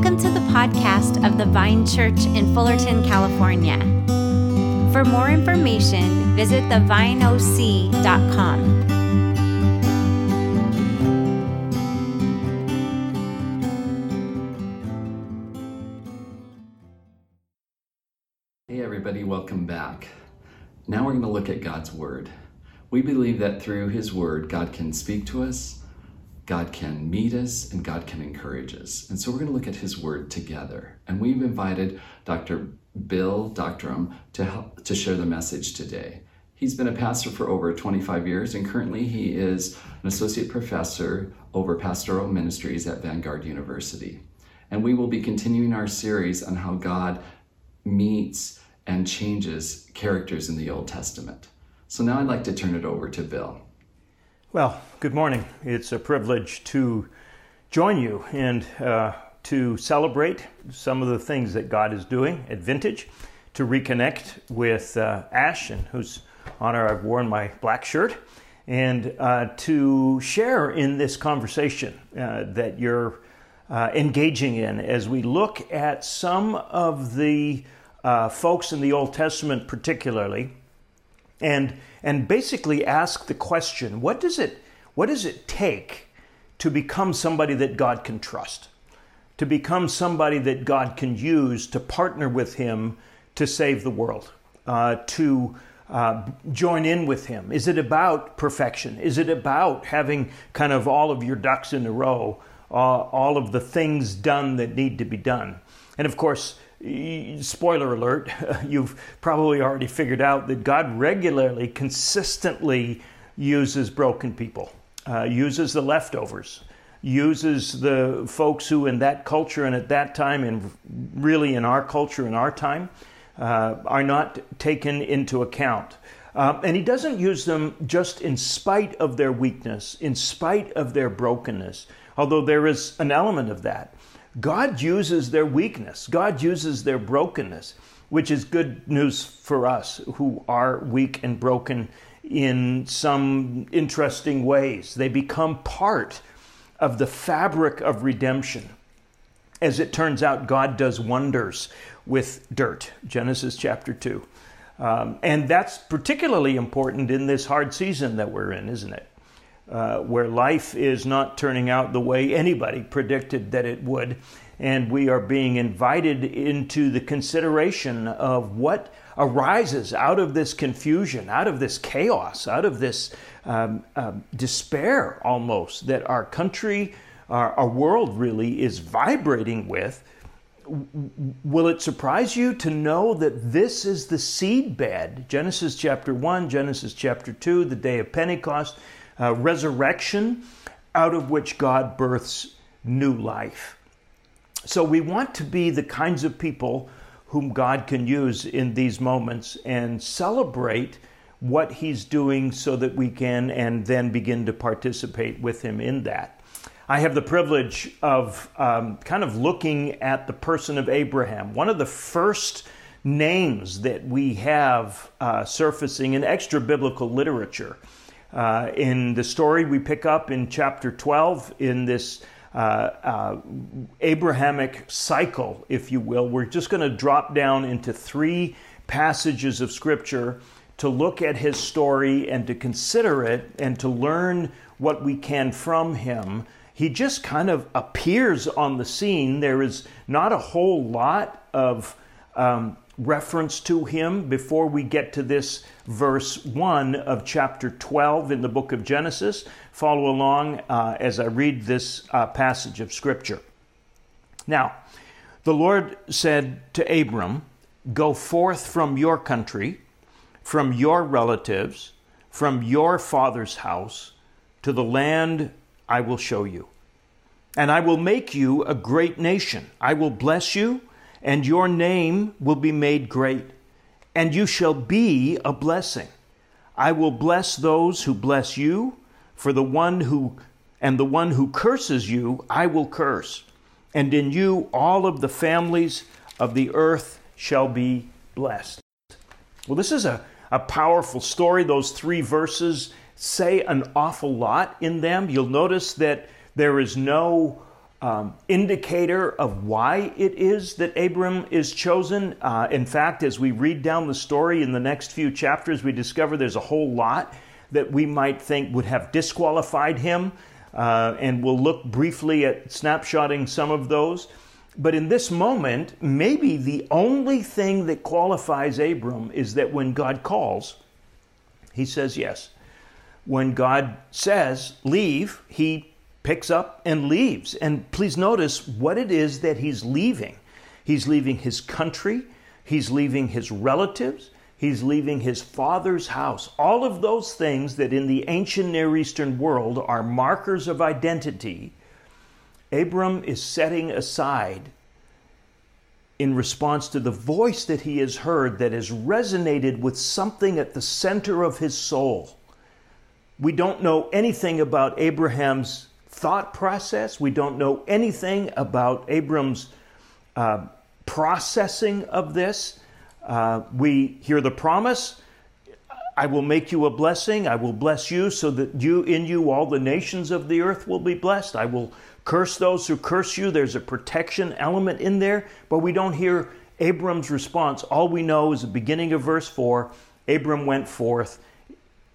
Welcome to the podcast of the Vine Church in Fullerton, California. For more information, visit thevineoc.com. Hey, everybody, welcome back. Now we're going to look at God's Word. We believe that through His Word, God can speak to us, God can meet us, and God can encourage us. And so we're going to look at His Word together. And we've invited Dr. Bill Dogterom to help to share the message today. He's been a pastor for over 25 years, and currently he is an associate professor over pastoral ministries at Vanguard University. And we will be continuing our series on how God meets and changes characters in the Old Testament. So now I'd like to turn it over to Bill. Well, good morning. It's a privilege to join you and uh, to celebrate some of the things that God is doing at Vintage, to reconnect with uh, Ash, in whose honor I've worn my black shirt, and uh, to share in this conversation uh, that you're uh, engaging in as we look at some of the uh, folks in the Old Testament, particularly and and basically ask the question what does it what does it take to become somebody that God can trust? To become somebody that God can use to partner with him to save the world uh, to uh, join in with him? Is it about perfection? Is it about having kind of all of your ducks in a row uh, all of the things done that need to be done? And of course spoiler alert, you've probably already figured out that God regularly, consistently uses broken people, uh, uses the leftovers, uses the folks who, in that culture and at that time, and really in our culture in our time, uh, are not taken into account. Um, and he doesn't use them just in spite of their weakness, in spite of their brokenness, although there is an element of that. God uses their weakness, God uses their brokenness, which is good news for us who are weak and broken in some interesting ways. They become part of the fabric of redemption. As it turns out, God does wonders with dirt. Genesis chapter 2. Um, and that's particularly important in this hard season that we're in, isn't it? Uh, where life is not turning out the way anybody predicted that it would. And we are being invited into the consideration of what arises out of this confusion, out of this chaos, out of this um, um, despair almost that our country, our, our world really is vibrating with. Will it surprise you to know that this is the seedbed? Genesis chapter 1, Genesis chapter 2, the day of Pentecost uh, resurrection out of which God births new life. So we want to be the kinds of people whom God can use in these moments and celebrate what He's doing so that we can and then begin to participate with Him in that. I have the privilege of um, kind of looking at the person of Abraham, one of the first names that we have uh, surfacing in extra biblical literature. Uh, in the story we pick up in chapter 12, in this uh, uh, Abrahamic cycle, if you will, we're just going to drop down into three passages of Scripture to look at his story and to consider it and to learn what we can from him. He just kind of appears on the scene. There is not a whole lot of um, reference to him before we get to this verse 1 of chapter 12 in the book of Genesis. Follow along uh, as I read this uh, passage of Scripture. Now, the Lord said to Abram, Go forth from your country, from your relatives, from your father's house, to the land I will show you. And I will make you a great nation. I will bless you and your name will be made great, and you shall be a blessing. I will bless those who bless you, for the one who and the one who curses you I will curse, and in you all of the families of the earth shall be blessed. Well, this is a, a powerful story. Those three verses say an awful lot in them. You'll notice that there is no um, indicator of why it is that Abram is chosen. Uh, in fact, as we read down the story in the next few chapters, we discover there's a whole lot that we might think would have disqualified him. Uh, and we'll look briefly at snapshotting some of those. But in this moment, maybe the only thing that qualifies Abram is that when God calls, he says yes. When God says leave, he picks up and leaves. And please notice what it is that he's leaving. He's leaving his country, he's leaving his relatives, he's leaving his father's house. All of those things that in the ancient Near Eastern world are markers of identity, Abram is setting aside in response to the voice that he has heard that has resonated with something at the center of his soul. We don't know anything about Abraham's thought process. We don't know anything about Abram's uh, processing of this. Uh, we hear the promise I will make you a blessing. I will bless you so that you in you all the nations of the earth will be blessed. I will curse those who curse you. There's a protection element in there, but we don't hear Abram's response. All we know is the beginning of verse 4 Abram went forth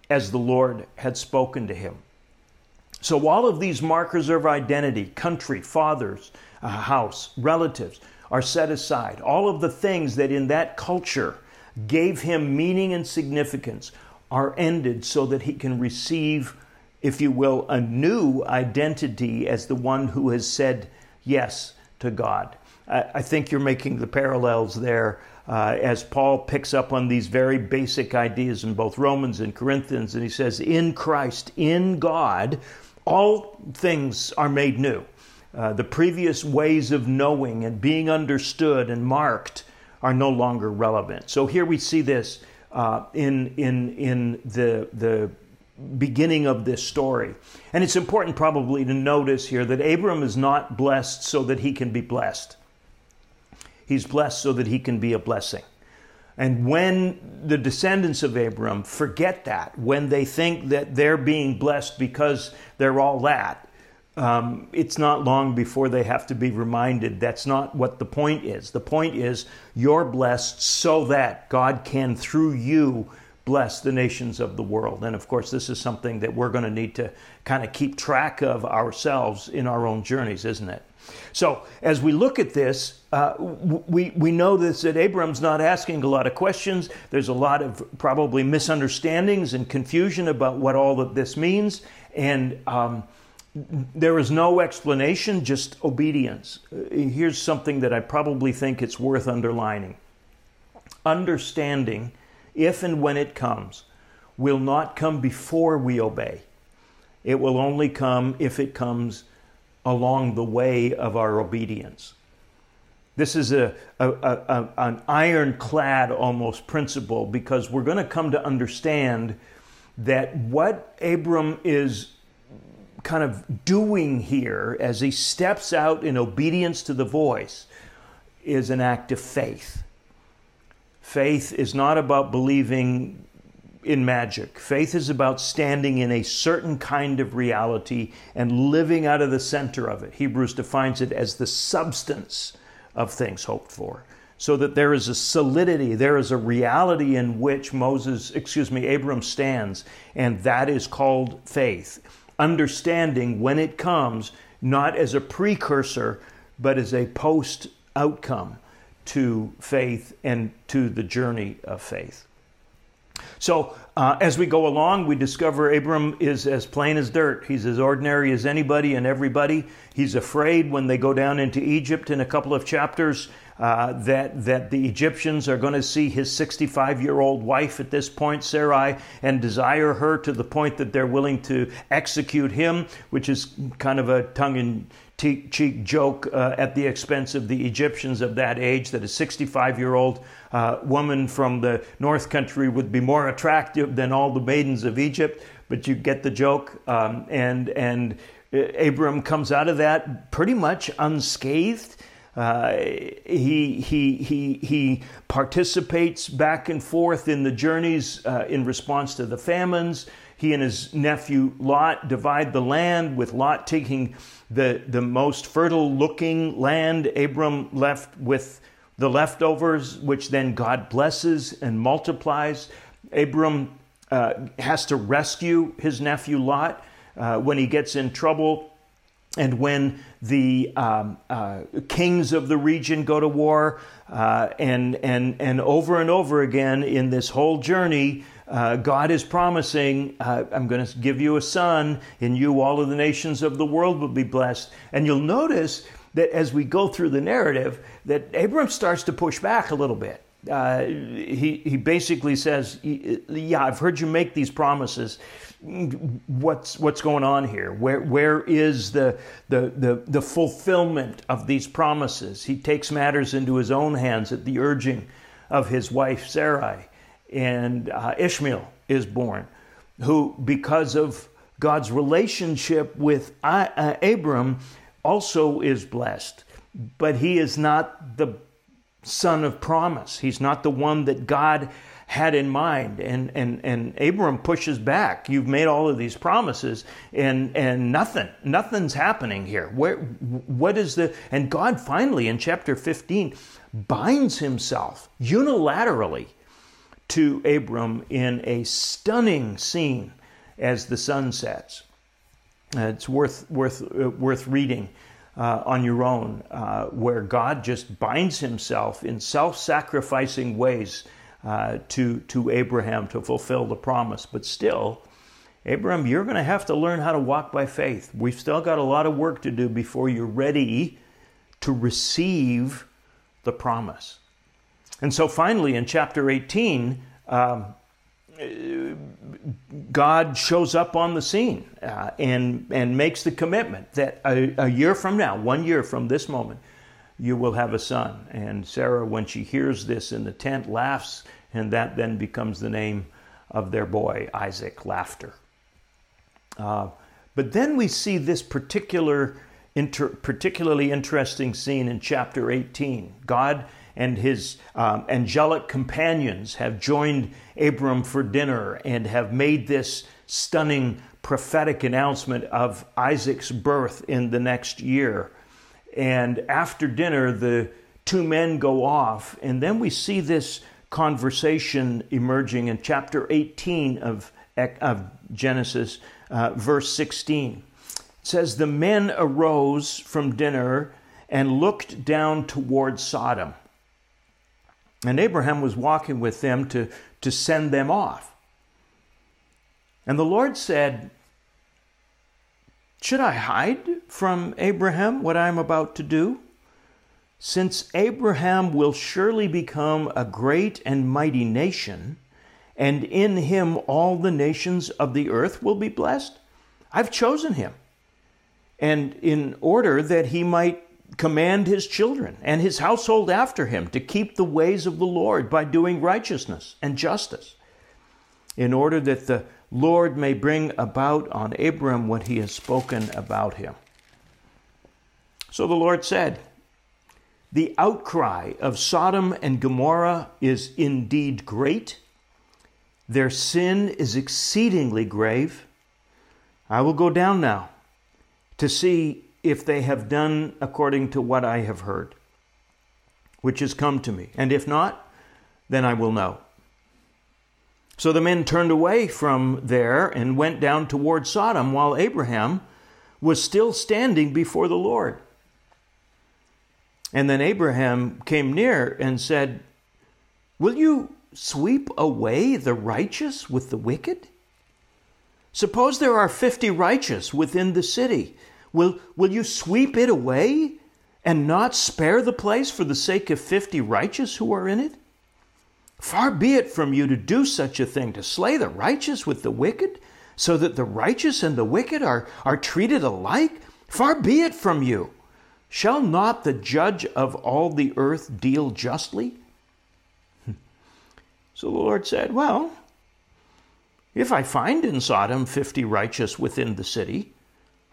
as the Lord had spoken to him. So, all of these markers of identity country, fathers, a house, relatives are set aside. All of the things that in that culture gave him meaning and significance are ended so that he can receive, if you will, a new identity as the one who has said yes to God. I, think you're making the parallels there uh, as Paul picks up on these very basic ideas in both Romans and Corinthians, and he says, In Christ, in God, all things are made new. Uh, the previous ways of knowing and being understood and marked are no longer relevant. So here we see this uh, in, in, in the, the beginning of this story. And it's important probably to notice here that Abram is not blessed so that he can be blessed. He's blessed so that he can be a blessing. And when the descendants of Abram forget that, when they think that they're being blessed because they're all that, um, it's not long before they have to be reminded that's not what the point is. The point is you're blessed so that God can, through you, bless the nations of the world. And of course, this is something that we're going to need to kind of keep track of ourselves in our own journeys, isn't it? So, as we look at this, uh, we, we know this, that Abram's not asking a lot of questions. There's a lot of probably misunderstandings and confusion about what all of this means. And um, there is no explanation, just obedience. Uh, here's something that I probably think it's worth underlining. Understanding, if and when it comes, will not come before we obey. It will only come if it comes along the way of our obedience. This is a, a, a, an ironclad almost principle because we're going to come to understand that what Abram is kind of doing here as he steps out in obedience to the voice is an act of faith. Faith is not about believing in magic. Faith is about standing in a certain kind of reality and living out of the center of it. Hebrews defines it as the substance of things hoped for. So that there is a solidity, there is a reality in which Moses, excuse me, Abram stands, and that is called faith. Understanding when it comes, not as a precursor, but as a post outcome to faith and to the journey of faith. So, uh, as we go along, we discover Abram is as plain as dirt. He's as ordinary as anybody and everybody. He's afraid when they go down into Egypt in a couple of chapters uh, that, that the Egyptians are going to see his 65 year old wife at this point, Sarai, and desire her to the point that they're willing to execute him, which is kind of a tongue in cheek joke uh, at the expense of the Egyptians of that age that a 65 year old uh, woman from the North Country would be more attractive than all the maidens of Egypt. But you get the joke. Um, and, and uh, Abram comes out of that pretty much unscathed. Uh, he, he, he, he participates back and forth in the journeys uh, in response to the famines. He and his nephew Lot divide the land, with Lot taking the, the most fertile looking land. Abram left with the leftovers, which then God blesses and multiplies. Abram uh, has to rescue his nephew Lot uh, when he gets in trouble. And when the um, uh, kings of the region go to war, uh, and, and, and over and over again in this whole journey, uh, God is promising, uh, I'm going to give you a son, in you all of the nations of the world will be blessed. And you'll notice that as we go through the narrative, that Abram starts to push back a little bit. Uh, he, he basically says, Yeah, I've heard you make these promises. What's, what's going on here? Where, where is the, the, the, the fulfillment of these promises? He takes matters into his own hands at the urging of his wife Sarai and uh, Ishmael is born, who, because of God's relationship with uh, Abram, also is blessed. But he is not the son of promise. He's not the one that God had in mind. And, and, and Abram pushes back. You've made all of these promises, and, and nothing, nothing's happening here. Where, what is the, and God finally in chapter 15 binds himself unilaterally to Abram in a stunning scene as the sun sets. Uh, it's worth, worth, uh, worth reading uh, on your own, uh, where God just binds himself in self sacrificing ways uh, to, to Abraham to fulfill the promise. But still, Abraham, you're going to have to learn how to walk by faith. We've still got a lot of work to do before you're ready to receive the promise. And so finally, in chapter 18, um, God shows up on the scene uh, and, and makes the commitment that a, a, year from now, one year from this moment, you will have a son. And Sarah, when she hears this in the tent, laughs, and that then becomes the name of their boy, Isaac, laughter. Uh, but then we see this particular, inter, particularly interesting scene in chapter 18. God and his um, angelic companions have joined Abram for dinner and have made this stunning prophetic announcement of Isaac's birth in the next year. And after dinner, the two men go off, and then we see this conversation emerging in chapter 18 of, of Genesis, uh, verse 16. It says, The men arose from dinner and looked down toward Sodom. And Abraham was walking with them to, to send them off. And the Lord said, Should I hide from Abraham what I am about to do? Since Abraham will surely become a great and mighty nation, and in him all the nations of the earth will be blessed, I've chosen him. And in order that he might command his children and his household after him to keep the ways of the Lord by doing righteousness and justice, in order that the Lord may bring about on Abram what he has spoken about him. So the Lord said, The outcry of Sodom and Gomorrah is indeed great. Their sin is exceedingly grave. I will go down now to see if they have done according to what I have heard, which has come to me. And if not, then I will know. So the men turned away from there and went down toward Sodom while Abraham was still standing before the Lord. And then Abraham came near and said, Will you sweep away the righteous with the wicked? Suppose there are fifty righteous within the city Will, will you sweep it away and not spare the place for the sake of fifty righteous who are in it? Far be it from you to do such a thing, to slay the righteous with the wicked, so that the righteous and the wicked are, are treated alike? Far be it from you. Shall not the judge of all the earth deal justly? Hmm. So the Lord said, Well, if I find in Sodom fifty righteous within the city,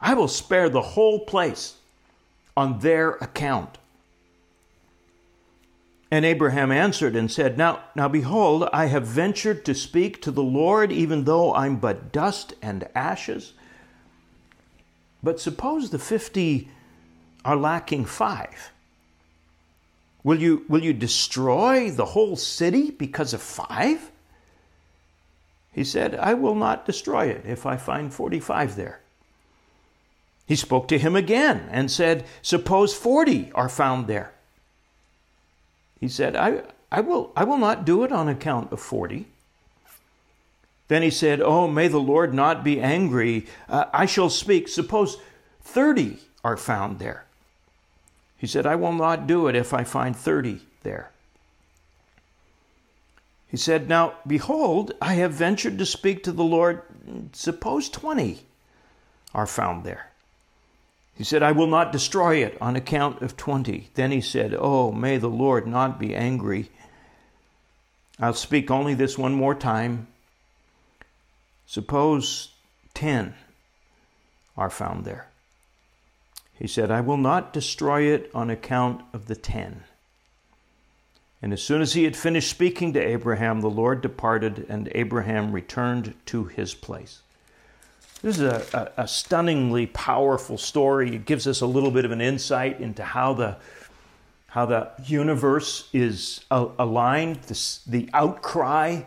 I will spare the whole place on their account. And Abraham answered and said, Now, now behold, I have ventured to speak to the Lord, even though I'm but dust and ashes. But suppose the fifty are lacking five. Will you, will you destroy the whole city because of five? He said, I will not destroy it if I find 45 there. He spoke to him again and said, Suppose 40 are found there. He said, I, I, will, I will not do it on account of 40. Then he said, Oh, may the Lord not be angry. Uh, I shall speak. Suppose 30 are found there. He said, I will not do it if I find 30 there. He said, Now, behold, I have ventured to speak to the Lord. Suppose 20 are found there. He said, I will not destroy it on account of 20. Then he said, Oh, may the Lord not be angry. I'll speak only this one more time. Suppose 10 are found there. He said, I will not destroy it on account of the 10. And as soon as he had finished speaking to Abraham, the Lord departed, and Abraham returned to his place. This is a, a, a, stunningly powerful story. It gives us a little bit of an insight into how the, how the universe is aligned, the, the outcry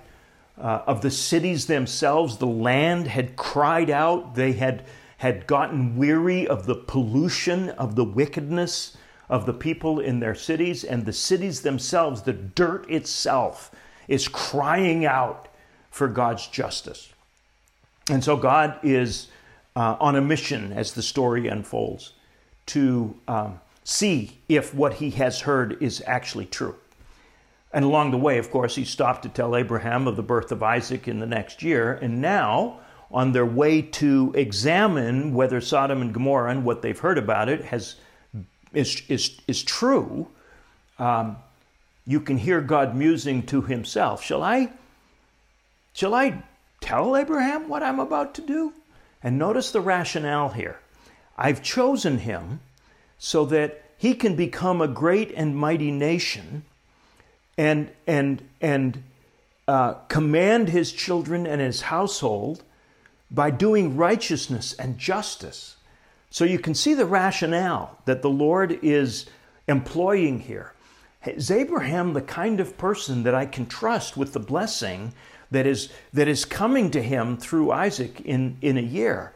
uh, of the cities themselves. The land had cried out, they had, had gotten weary of the pollution, of the wickedness of the people in their cities, and the cities themselves, the dirt itself, is crying out for God's justice. And so God is uh, on a mission as the story unfolds to um, see if what he has heard is actually true. And along the way, of course, he stopped to tell Abraham of the birth of Isaac in the next year. And now, on their way to examine whether Sodom and Gomorrah and what they've heard about it has, is, is, is true, um, you can hear God musing to himself. Shall I, shall I tell Abraham what I'm about to do? And notice the rationale here. I've chosen him so that he can become a great and mighty nation and, and, and uh, command his children and his household by doing righteousness and justice. So you can see the rationale that the Lord is employing here. Is Abraham the kind of person that I can trust with the blessing that is, that is coming to him through Isaac in, in a year.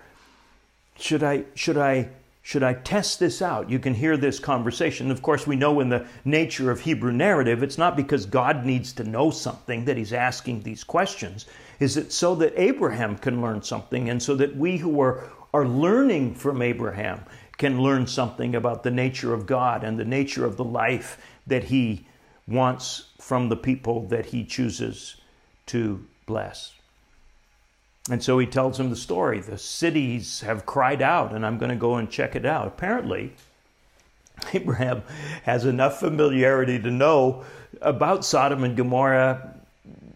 Should I, should, I, should I test this out? You can hear this conversation. Of course, we know in the nature of Hebrew narrative, it's not because God needs to know something that he's asking these questions. Is it so that Abraham can learn something and so that we who are, are learning from Abraham can learn something about the nature of God and the nature of the life that he wants from the people that he chooses to bless. And so he tells him the story. The cities have cried out, and I'm going to go and check it out. Apparently, Abraham has enough familiarity to know about Sodom and Gomorrah.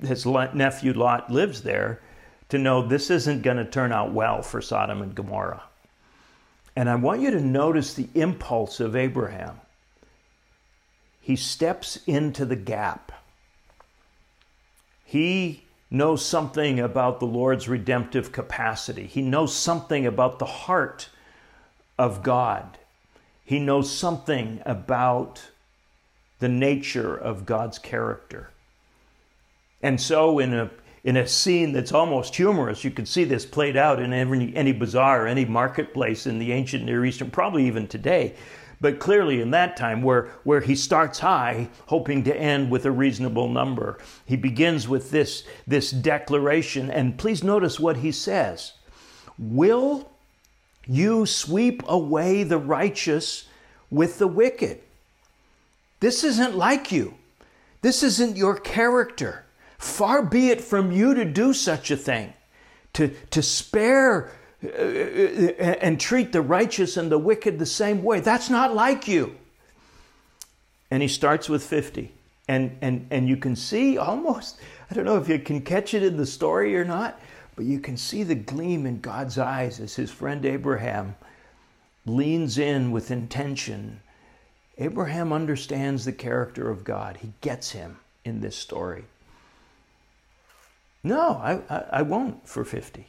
His nephew Lot lives there to know this isn't going to turn out well for Sodom and Gomorrah. And I want you to notice the impulse of Abraham. He steps into the gap. He knows something about the Lord's redemptive capacity. He knows something about the heart of God. He knows something about the nature of God's character. And so, in a, in a scene that's almost humorous, you can see this played out in every, any bazaar, any marketplace in the ancient Near East, and probably even today. But clearly, in that time, where, where he starts high, hoping to end with a reasonable number, he begins with this, this declaration. And please notice what he says Will you sweep away the righteous with the wicked? This isn't like you. This isn't your character. Far be it from you to do such a thing, to, to spare Uh, uh, uh, and treat the righteous and the wicked the same way. That's not like you. And he starts with 50. And, and, and you can see almost, I don't know if you can catch it in the story or not, but you can see the gleam in God's eyes as his friend Abraham leans in with intention Abraham understands the character of God. He gets him in this story. No, I, I, I won't for 50.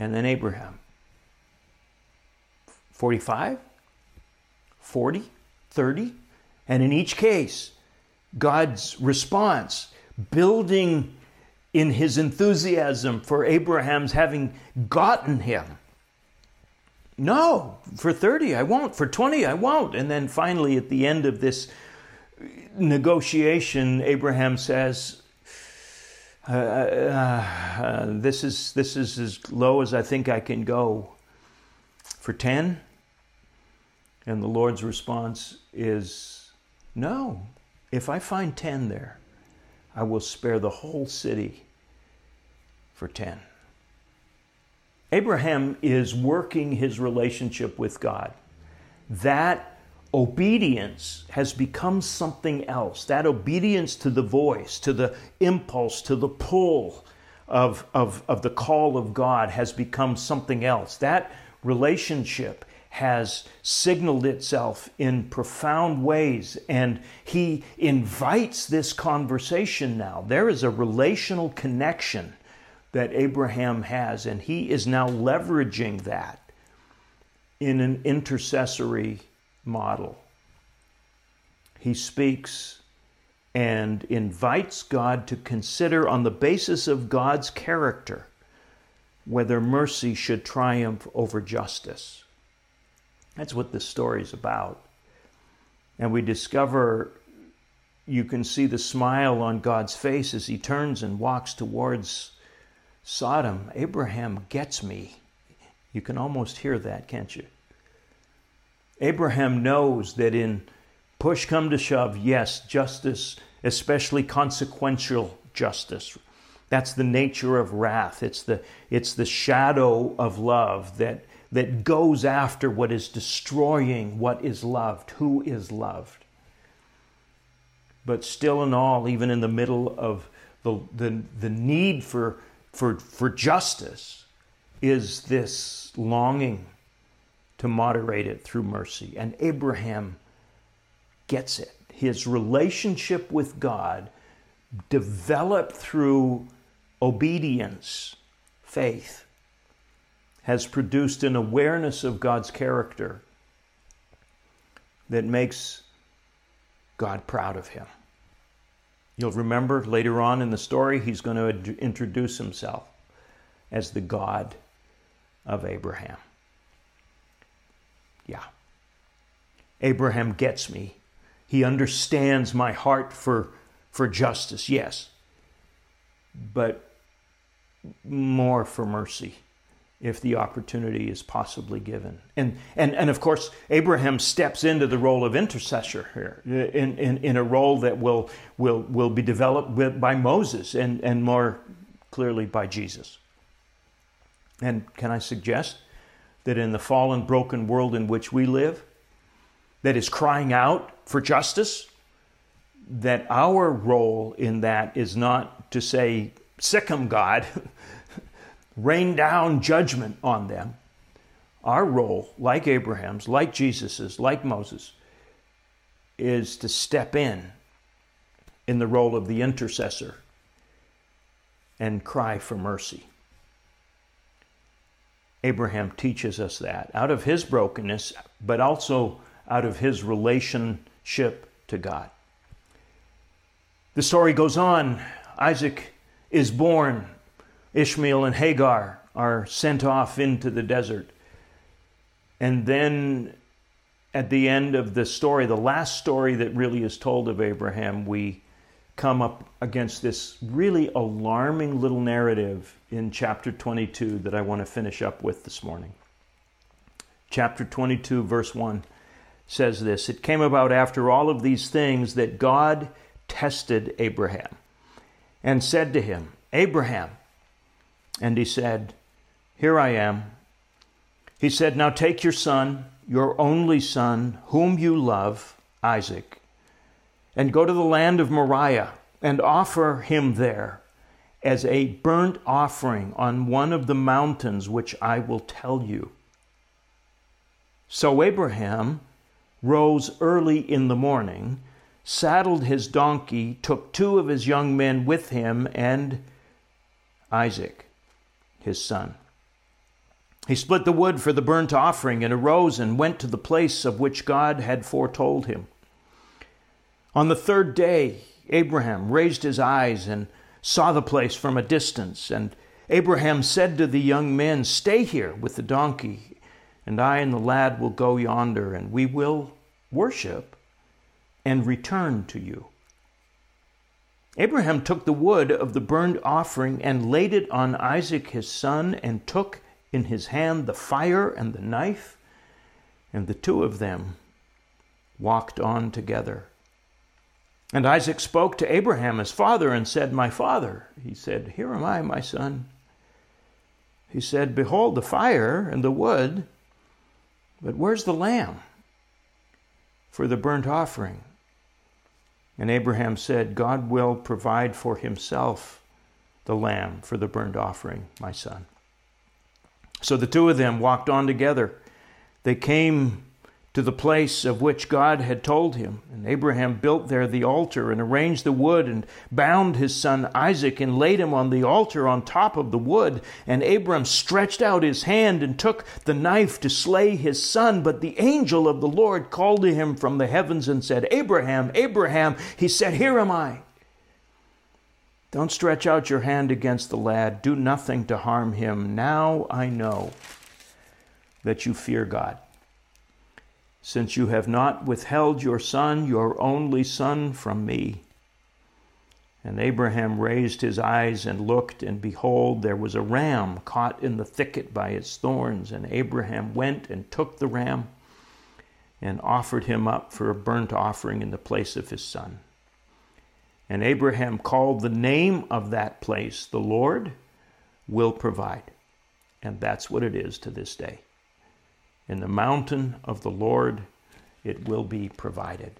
And then Abraham. 45, 40, 30. And in each case, God's response, building in his enthusiasm for Abraham's having gotten him. No, for 30 I won't, for 20 I won't. And then finally, at the end of this negotiation, Abraham says, uh, uh, uh, this, is, this is as low as I think I can go. For 10? And the Lord's response is, No, if I find 10 there, I will spare the whole city for 10. Abraham is working his relationship with God. That obedience has become something else. That obedience to the voice, to the impulse, to the pull of, of, of the call of God has become something else. That relationship has signaled itself in profound ways, and he invites this conversation now. There is a relational connection that Abraham has, and he is now leveraging that in an intercessory model. He speaks and invites God to consider, on the basis of God's character, whether mercy should triumph over justice. That's what this story is about. And we discover you can see the smile on God's face as he turns and walks towards Sodom. Abraham gets me. You can almost hear that, can't you? Abraham knows that in push come to shove, yes, justice, especially consequential justice. That's the nature of wrath. It's the, it's the shadow of love that that goes after what is destroying what is loved, who is loved. But still, in all, even in the middle of the, the, the need for, for, for justice, is this longing to moderate it through mercy. And Abraham gets it. His relationship with God developed through obedience, faith, has produced an awareness of God's character that makes God proud of him. You'll remember later on in the story, he's going to introduce himself as the God of Abraham. Yeah. Abraham gets me. He understands my heart for, for justice, yes, but more for mercy if the opportunity is possibly given. And, and, and of course, Abraham steps into the role of intercessor here, in, in, in a role that will, will, will be developed with, by Moses and, and more clearly by Jesus. And can I suggest that in the fallen, broken world in which we live, that is crying out for justice, that our role in that is not to say, sick 'em, God. rain down judgment on them. Our role, like Abraham's, like Jesus's, like Moses, is to step in in the role of the intercessor and cry for mercy. Abraham teaches us that out of his brokenness, but also out of his relationship to God. The story goes on. Isaac is born Ishmael and Hagar are sent off into the desert. And then at the end of the story, the last story that really is told of Abraham, we come up against this really alarming little narrative in chapter 22 that I want to finish up with this morning. Chapter 22, verse 1 says this It came about after all of these things that God tested Abraham and said to him, Abraham, and he said, Here I am. He said, Now take your son, your only son, whom you love, Isaac, and go to the land of Moriah and offer him there as a burnt offering on one of the mountains which I will tell you. So Abraham rose early in the morning, saddled his donkey, took two of his young men with him, and Isaac, his son. He split the wood for the burnt offering and arose and went to the place of which God had foretold him. On the third day, Abraham raised his eyes and saw the place from a distance. And Abraham said to the young men, Stay here with the donkey, and I and the lad will go yonder, and we will worship and return to you. Abraham took the wood of the burnt offering and laid it on Isaac his son, and took in his hand the fire and the knife, and the two of them walked on together. And Isaac spoke to Abraham his father and said, My father. He said, Here am I, my son. He said, Behold the fire and the wood, but where's the lamb for the burnt offering? And Abraham said, God will provide for himself the lamb for the burnt offering, my son. So the two of them walked on together. They came to the place of which God had told him. And Abraham built there the altar and arranged the wood and bound his son Isaac and laid him on the altar on top of the wood. And Abram stretched out his hand and took the knife to slay his son. But the angel of the Lord called to him from the heavens and said, Abraham, Abraham. He said, Here am I. Don't stretch out your hand against the lad. Do nothing to harm him. Now I know that you fear God since you have not withheld your son, your only son, from me. And Abraham raised his eyes and looked, and behold, there was a ram caught in the thicket by its thorns. And Abraham went and took the ram and offered him up for a burnt offering in the place of his son. And Abraham called the name of that place, The Lord will provide. And that's what it is to this day. In the mountain of the Lord it will be provided.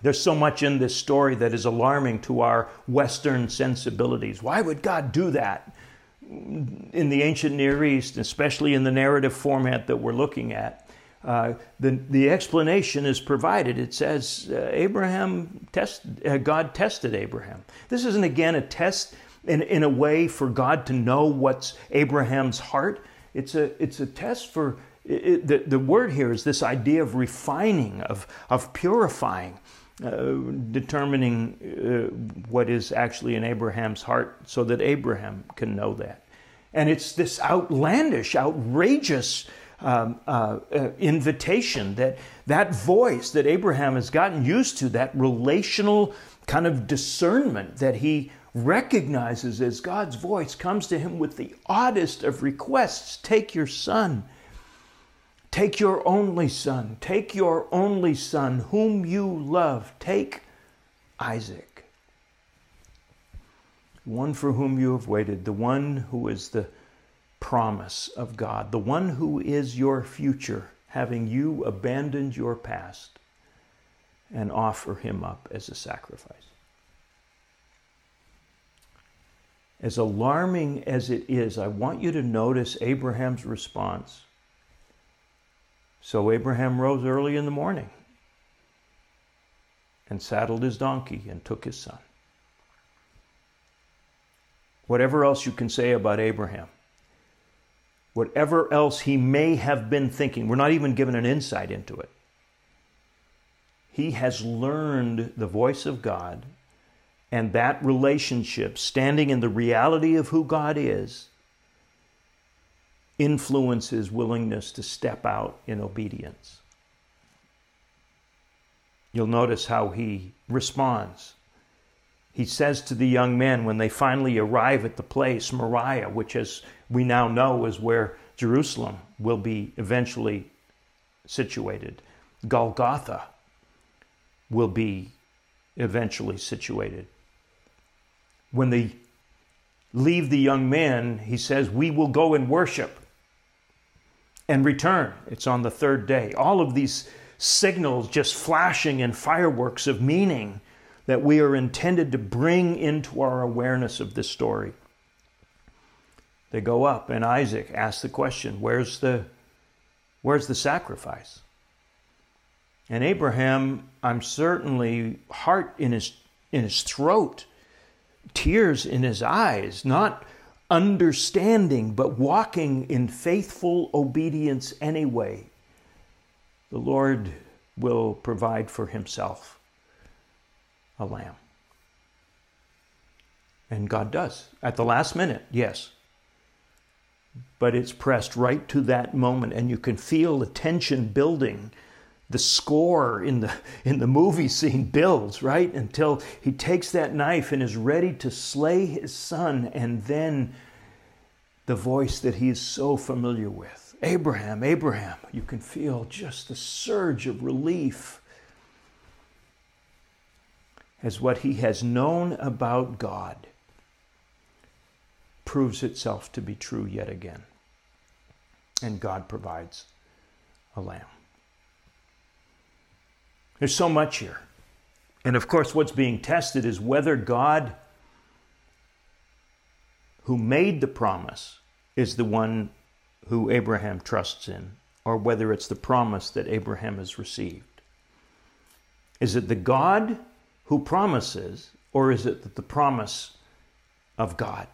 There's so much in this story that is alarming to our Western sensibilities. Why would God do that in the ancient Near East, especially in the narrative format that we're looking at? Uh, the, the explanation is provided. It says uh, Abraham test, uh, God tested Abraham. This isn't again a test in, in a way for God to know what's Abraham's heart. It's a, it's a test for it, the, the word here is this idea of refining, of, of purifying, uh, determining uh, what is actually in Abraham's heart so that Abraham can know that. And it's this outlandish, outrageous um, uh, uh invitation that that voice that Abraham has gotten used to, that relational kind of discernment that he recognizes as God's voice, comes to him with the oddest of requests take your son Take your only son, take your only son, whom you love, take Isaac, one for whom you have waited, the one who is the promise of God, the one who is your future, having you abandoned your past, and offer him up as a sacrifice. As alarming as it is, I want you to notice Abraham's response. So Abraham rose early in the morning and saddled his donkey and took his son. Whatever else you can say about Abraham, whatever else he may have been thinking, we're not even given an insight into it. He has learned the voice of God and that relationship, standing in the reality of who God is, influence his willingness to step out in obedience. You'll notice how he responds. He says to the young men when they finally arrive at the place, Moriah, which as we now know is where Jerusalem will be eventually situated, Golgotha will be eventually situated. When they leave the young men, he says, We will go and worship and return. It's on the third day. All of these signals just flashing in fireworks of meaning that we are intended to bring into our awareness of this story. They go up, and Isaac asks the question, Where's the, where's the sacrifice? And Abraham, I'm certainly heart in his in his throat, tears in his eyes, not understanding, but walking in faithful obedience anyway. The Lord will provide for himself a lamb. And God does. At the last minute, yes. But it's pressed right to that moment, and you can feel the tension building. The score in the, in the movie scene builds, right? Until he takes that knife and is ready to slay his son, and then the voice that he is so familiar with Abraham, Abraham. You can feel just the surge of relief as what he has known about God proves itself to be true yet again. And God provides a lamb. There's so much here. And of course, what's being tested is whether God, who made the promise, is the one who Abraham trusts in, or whether it's the promise that Abraham has received. Is it the God who promises, or is it the promise of God?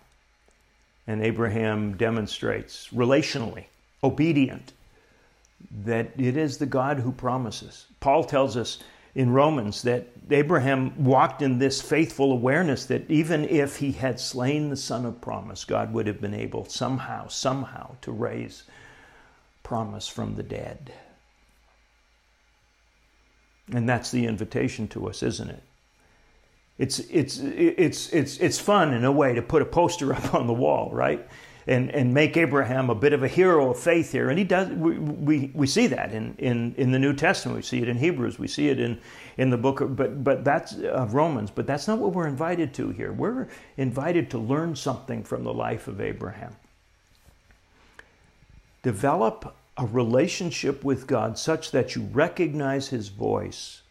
And Abraham demonstrates relationally, obedient, that it is the God who promises. Paul tells us in Romans that Abraham walked in this faithful awareness that even if he had slain the son of promise, God would have been able somehow, somehow to raise promise from the dead. And that's the invitation to us, isn't it? it's it's it's it's it's fun in a way to put a poster up on the wall, right? And and make Abraham a bit of a hero of faith here, and he does. We we, we see that in, in in the New Testament. We see it in Hebrews. We see it in in the book of but but that's of Romans. But that's not what we're invited to here. We're invited to learn something from the life of Abraham. Develop a relationship with God such that you recognize His voice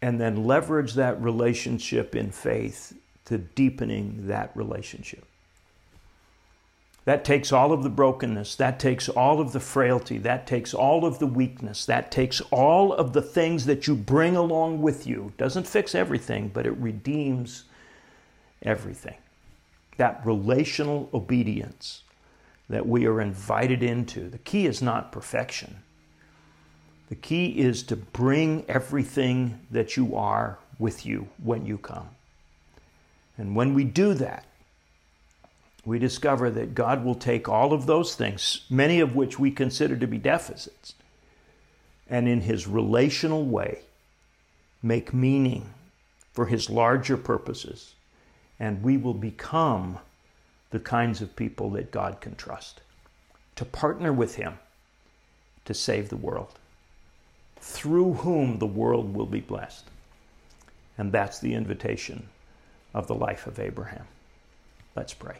and then leverage that relationship in faith to deepening that relationship. That takes all of the brokenness, that takes all of the frailty, that takes all of the weakness, that takes all of the things that you bring along with you. Doesn't fix everything, but it redeems everything. That relational obedience that we are invited into. The key is not perfection. The key is to bring everything that you are with you when you come. And when we do that, we discover that God will take all of those things, many of which we consider to be deficits, and in His relational way, make meaning for His larger purposes. And we will become the kinds of people that God can trust to partner with Him to save the world through whom the world will be blessed. And that's the invitation of the life of Abraham. Let's pray.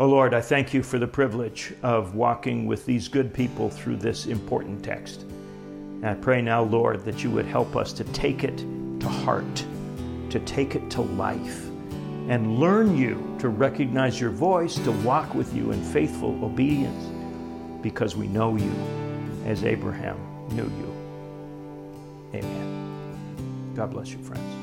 Oh Lord, I thank you for the privilege of walking with these good people through this important text. And I pray now, Lord, that you would help us to take it to heart, to take it to life, and learn you to recognize your voice, to walk with you in faithful obedience, because we know you as Abraham knew you. Amen. God bless you, friends.